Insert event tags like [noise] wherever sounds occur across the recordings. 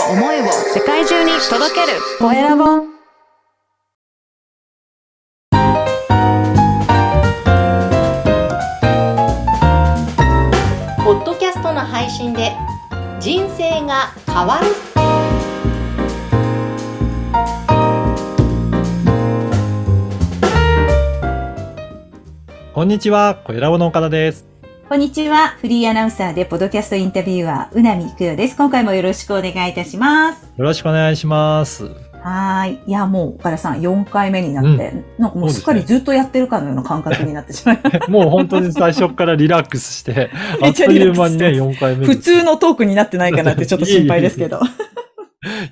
を思いを世界中に届ける。コエラボ。ポッドキャストの配信で人生が変わる。こんにちは、小ラボの岡田です。こんにちは。フリーアナウンサーでポッドキャストインタビュアー、うなみいくよです。今回もよろしくお願いいたします。よろしくお願いします。はーい。いや、もう、岡田さん、4回目になって、なんかもうすっかりずっとやってるかのような感覚になってしまいまし [laughs] もう本当に最初からリラックスして、[laughs] あめっちゃっという間にね、4回目普通のトークになってないかなってちょっと心配ですけど。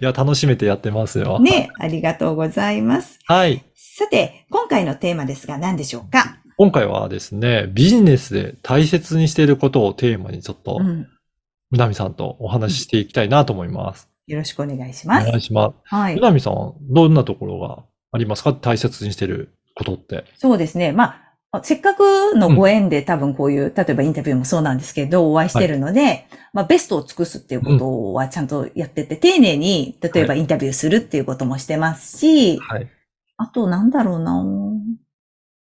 いや、楽しめてやってますよ。ね、ありがとうございます。はい。さて、今回のテーマですが何でしょうか？今回はですね、ビジネスで大切にしていることをテーマにちょっとう、ん。うなみさんとお話ししていきたいなと思います。よろしくお願いしおます。願いします。はい。うなみさん、どんなところがありますか？大切にしていることって。そうですね。まあ、せっかくのご縁で多分こういう、例えばインタビューもそうなんですけど、お会いしてるので、まあ、ベストを尽くすっていうことはちゃんとやってて、丁寧に、例えばインタビューするっていうこともしてますし、はい。あとなんだろうな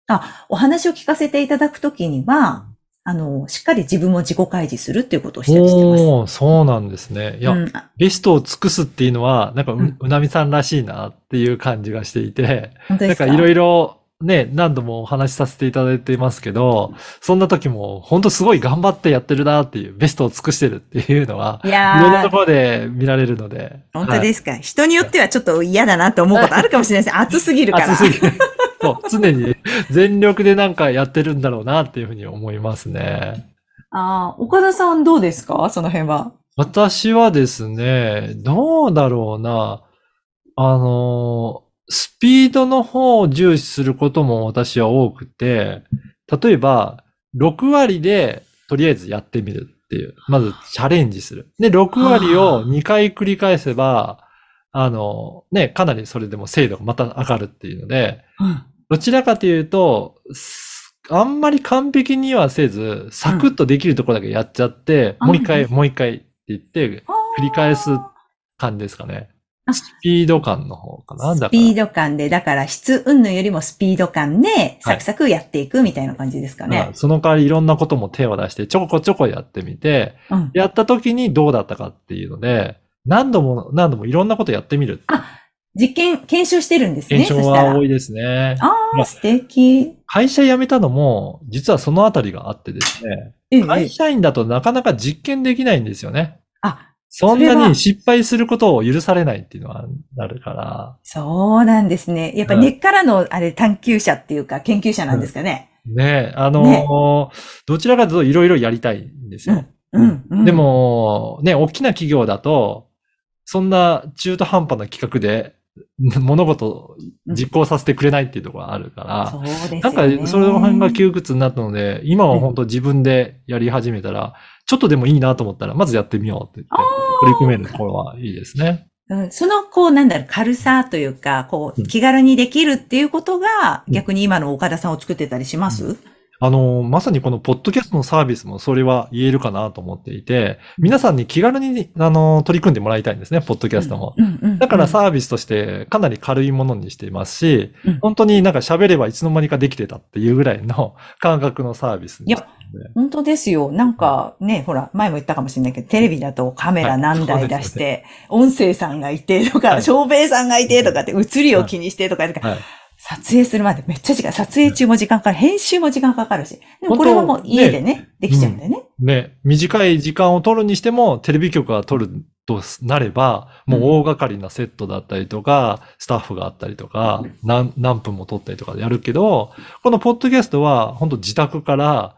あ、お話を聞かせていただくときには、あの、しっかり自分も自己開示するっていうことをしたりしてます。おー、そうなんですね。いや、うんあベストを尽くすっていうのは、なんかう、うんうなみさんらしいなっていう感じがしていて、なんかいろいろね、何度もお話しさせていただいていますけど、そんな時も本当すごい頑張ってやってるなっていう、ベストを尽くしてるっていうのは、いいろんなところで見られるので。。本当ですすか、人によってはちょっと嫌だなと思うことあるかもしれないです。[laughs] 熱すぎるから。熱すぎる。そう、常に全力でなんかやってるんだろうなっていうふうに思いますね。ああ、岡田さんどうですか？その辺は。私はですね、どうだろうな。あの、スピードの方を重視することも私は多くて、例えば、6割でとりあえずやってみるっていう。まずチャレンジする。で、6割を2回繰り返せば、あの、ね、かなりそれでも精度がまた上がるっていうので、うん。どちらかというと、すあんまり完璧にはせず、サクッとできるところだけやっちゃって、うんもう一回、もう一回って言って、繰り返す感じですかね。あスピード感の方かな。スピード感で、だから質云々よりもスピード感で、サクサクやっていくみたいな感じですかまねあ。その代わりいろんなことも手を出して、ちょこちょこやってみて、うん。やった時にどうだったかっていうので、何度も何度もいろんなことやってみる。実験、検証してるんですね。検証は多いですね。ああ、まあ素敵。会社辞めたのも、実はそのあたりがあってですね、ええ会社員だとなかなか実験できないんですよね。あ、そんなに失敗することを許されないっていうのはなるから。そうなんですね。やっぱはい根っからの、あれ、探求者っていうか、研究者なんですかね。ねあのーねどちらかというといろいろやりたいんですよ。うん、うん。で、も、ね、大きな企業だと、そんな中途半端な企画で [laughs] 物事を実行させてくれないっていうところがあるから、そうですよね。なんか、その辺が窮屈になったので、今は本当自分でやり始めたら、ちょっとでもいいなと思ったら、まずやってみようって言って、取り組めるところはいいですね。うん。その、こう、なんだろう、軽さというか、こう、うん。気軽にできるっていうことが、うん。逆に今の岡田さんを作ってたりします、あの、まさにこのポッドキャストのサービスもそれは言えるかなと思っていて、皆さんに気軽に、あの、取り組んでもらいたいんですね、ポッドキャストも。だから、サービスとしてかなり軽いものにしていますし、うん。本当になんか喋ればいつの間にかできてたっていうぐらいの [laughs] 感覚のサービスにしてるんで。本当ですよ。なんかね、ほら、前も言ったかもしれないけど、テレビだとカメラ何台出して、音声さんがいてとか、はい。照明さんがいてとかって、映りを気にしてとか、はい撮影するまでめっちゃ時間、撮影中も時間かかる、編集も時間かかるし。でもこれはもう家でね、できちゃうんだよね。ね、短い時間を取るにしても、テレビ局が取るとなれば、もう大掛かりなセットだったりとか、スタッフがあったりとか、何何分も撮ったりとかでやるけど、このポッドキャストは、本当自宅から。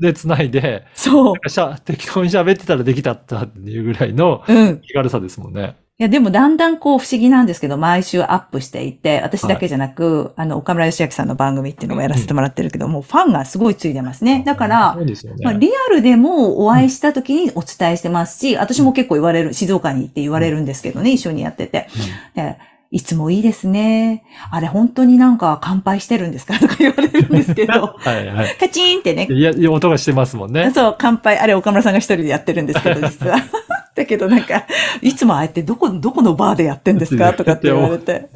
で繋いで、そう。しゃ適当に喋ってたらできたったっていうぐらいのうん。気軽さですもんね。いや、でもだんだんこう不思議なんですけど、毎週アップしていて、私だけじゃなく、あの、岡村義明さんの番組っていうのもやらせてもらってるけど、もうファンがすごいついてますね。だからね。まあ、リアルでもお会いした時にお伝えしてますし、私も結構言われる、静岡に行って言われるんですけどね、一緒にやってて。でいつもいいですね。あれ本当になんか乾杯してるんですかとか言われるんですけど、[laughs] はいはい。カチーンってね、いや音がしてますもんね。そう、乾杯、あれ岡村さんが一人でやってるんですけど、実は。だけどなんか、いつもあえてどこ、どこのバーでやってんですか？とかって言われて、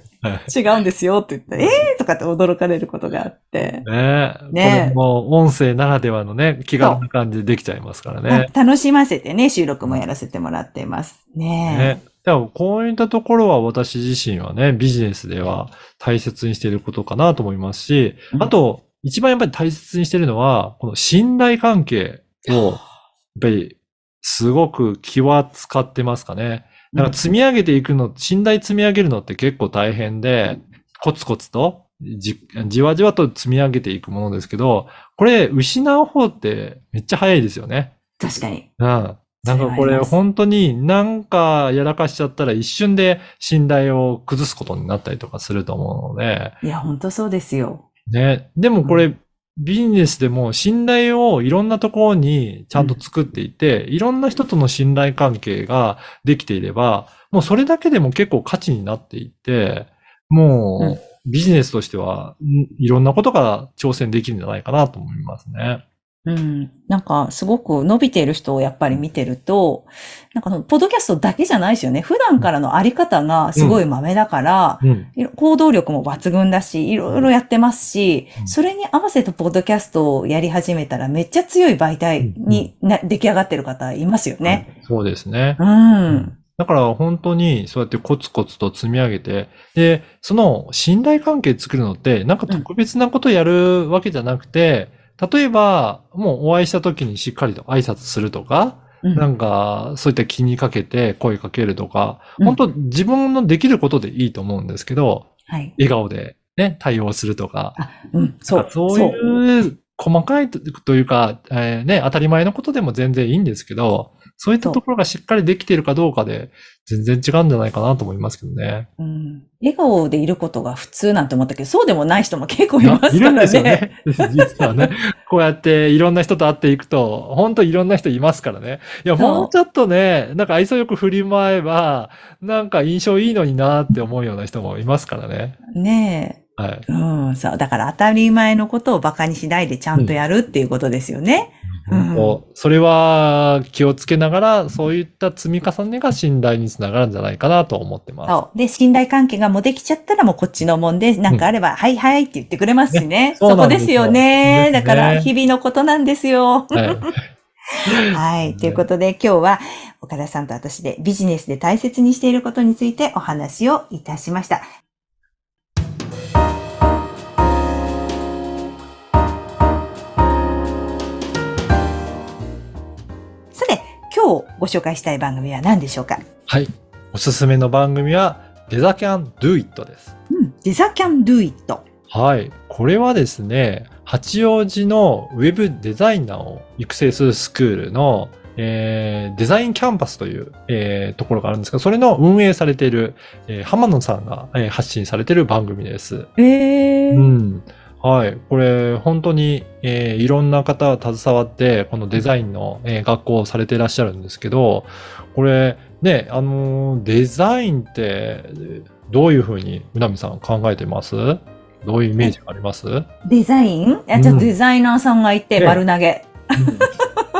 違うんですよって言って、えーとかって驚かれることがあって。ねえ。ねえこれも音声ならではのね、気軽な感じでできちゃいますからね。楽しませてね、収録もやらせてもらっています。ねね。だからこういったところは私自身はね、ビジネスでは大切にしていることかなと思いますし、うんあと、一番やっぱり大切にしているのは、この信頼関係を、やっぱり、すごく気は使ってますかね。だから積み上げていくの、信頼積み上げるのって結構大変で、コツコツとじ、じわじわと積み上げていくものですけど、これ失う方ってめっちゃ早いですよね。確かに。うん。なんかこれ本当になんかやらかしちゃったら一瞬で信頼を崩すことになったりとかすると思うので、いや、本当そうですよ。ね。でもこうれビジネスでも信頼をいろんなところにちゃんと作っていて、いろんな人との信頼関係ができていれば、もうそれだけでも結構価値になっていって、もうビジネスとしてはんいろんなことが挑戦できるんじゃないかなと思いますね。うん。なんか、すごく伸びている人をやっぱり見てると、なんかその、ポッドキャストだけじゃないですよね。普段からのあり方がすごい豆だから、うん。いろ行動力も抜群だし、いろいろやってますし、うんそれに合わせてポッドキャストをやり始めたらめっちゃ強い媒体にな、出来上がってる方いますよね。そうですね。うん。だから本当にそうやってコツコツと積み上げて、で、その信頼関係作るのって、なんか特別なことやるわけじゃなくて、例えば、もうお会いした時にしっかりと挨拶するとか、うんなんか、そういった気にかけて声かけるとか、うん本当自分のできることでいいと思うんですけど、はい。笑顔でね、対応するとか、あ、うん、そう。そういう細かいというか、えーね、当たり前のことでも全然いいんですけど、そういったところがしっかりできているかどうかで、全然違うんじゃないかなと思いますけどね。うん。笑顔でいることが普通なんて思ったけど、そうでもない人も結構いますからね。いるんですよね。実はね。[laughs] こうやっていろんな人と会っていくと、本当いろんな人いますからね。いや、もうちょっとね、なんか愛想よく振り舞えば、なんか印象いいのになって思うような人もいますからね。ねはい。え。うん、そう。だから当たり前のことを馬鹿にしないでちゃんとやるっていうことですよね。うんこうそれは気をつけながら、そういった積み重ねが信頼につながるんじゃないかなと思ってます。そう。で、信頼関係がもうできちゃったらもうこっちのもんで、なんかあれば、はいはいって言ってくれますしね。そうそこですすよね。ねだから、日々のことなんですよ。はい。[laughs] はい。ということで、今日は、岡田さんと私でビジネスで大切にしていることについてお話をいたしました。今日ご紹介したい番組は何でしょうか？はい。おすすめの番組は、デザキャンドゥイットです。うん。デザキャンドゥイット。はい。これはですね、八王子のウェブデザイナーを育成するスクールの、えーデザインキャンパスという、えーところがあるんですが、それの運営されている、えー浜野さんが、えー発信されている番組です。えー。うん。はい。これ、本当に、えーいろんな方が携わって、このデザインの、えー学校をされていらっしゃるんですけど、これ、ね、あのーデザインって、どういうふうに、うなみさん考えてます？どういうイメージがあります、うんデザイン？いや、じゃあうん。デザイナーさんがいてね丸投げ。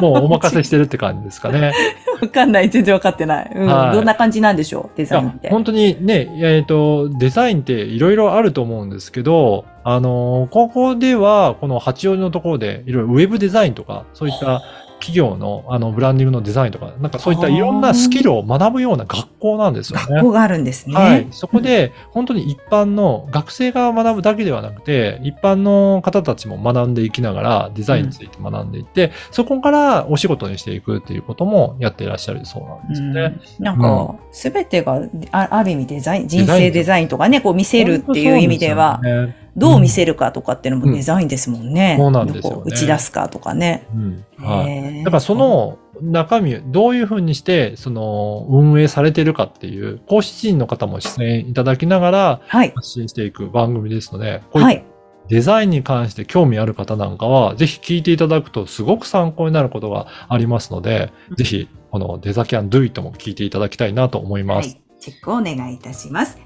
もうお任せしてるって感じですかね。[laughs] わかんない。全然わかってない。うん。はいどんな感じなんでしょう？デザインって。本当にね、えっ、と、デザインっていろいろあると思うんですけど、あのーここでは、この八王子のところで、いろいろウェブデザインとか、そういった企業の、あの、ブランディングのデザインとか、なんかそういったいろんなスキルを学ぶような学校なんですよね。学校があるんですね。はい。そこで、本当に一般の学生が学ぶだけではなくて、一般の方たちも学んでいきながら、デザインについて学んでいって、そこからお仕事にしていくっていうこともやっていらっしゃるそうなんですよね。うんなんか、すべてがあある意味デザイン、人生デザインとかね、こう見せるっていう意味では、でねどう見せるかとかっていうのもデザインですもんね。そうなんですよね打ち出すかとかね。うんはい。へーだからそ、の中身、どういうふうにして、その、運営されてるかっていう、講師陣の方も出演いただきながらはい。発信していく番組ですので、はい。デザインに関して興味ある方なんかは、ぜひ聞いていただくとすごく参考になることがありますので、ぜひ、このデザキャンドゥイットも聞いていただきたいなと思います。はい。チェックをお願いいたします。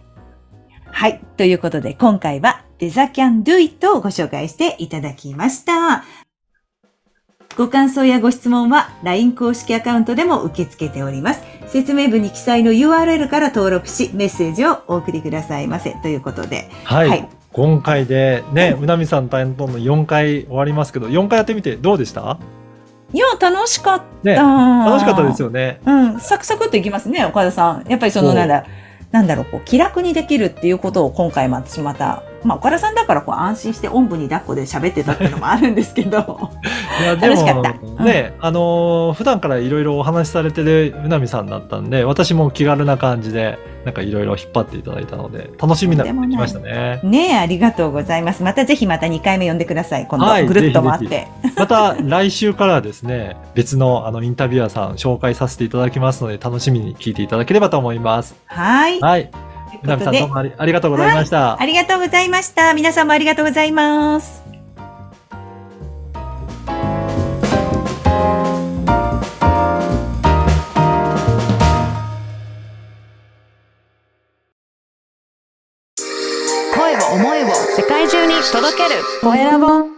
はい。ということで、今回はデザキャンドゥイットをご紹介していただきました。こご感想やご質問は LINE 公式アカウントでも受け付けております。説明文に記載の URL から登録し、メッセージをお送りくださいませ。ということで。はい。はい今回でね、うなみさん担当の4回終わりますけど、4回やってみてどうでした？いや、楽しかった。ね、楽しかったですよ。よね。うん、サクサクっといきますね、岡田さん。やっぱりその、なんだ、なんだろう、こう、気楽にできるっていうことを今回も私また、まあ、岡田さんだからこう安心しておんぶに抱っこで喋ってたっていうのもあるんですけど。いや、で楽しかったも、ね、あのー普段からいろいろお話しされてるうなみさんだったんで、私も気軽な感じで、なんかいろいろ引っ張っていただいたので、楽しみながら来ましたね。ねえ、ありがとうございます。またぜひまた2回目呼んでください。今度、はいぐるっと回っぜて。また来週からはですね、別のあのインタビュアーさん紹介させていただきますので、楽しみに聞いていただければと思います。はい。はい。いうことでどうもありありがとうございました。ありがとうございました。皆さんもありがとうございます。声を思いを世界中に届けるコエラボ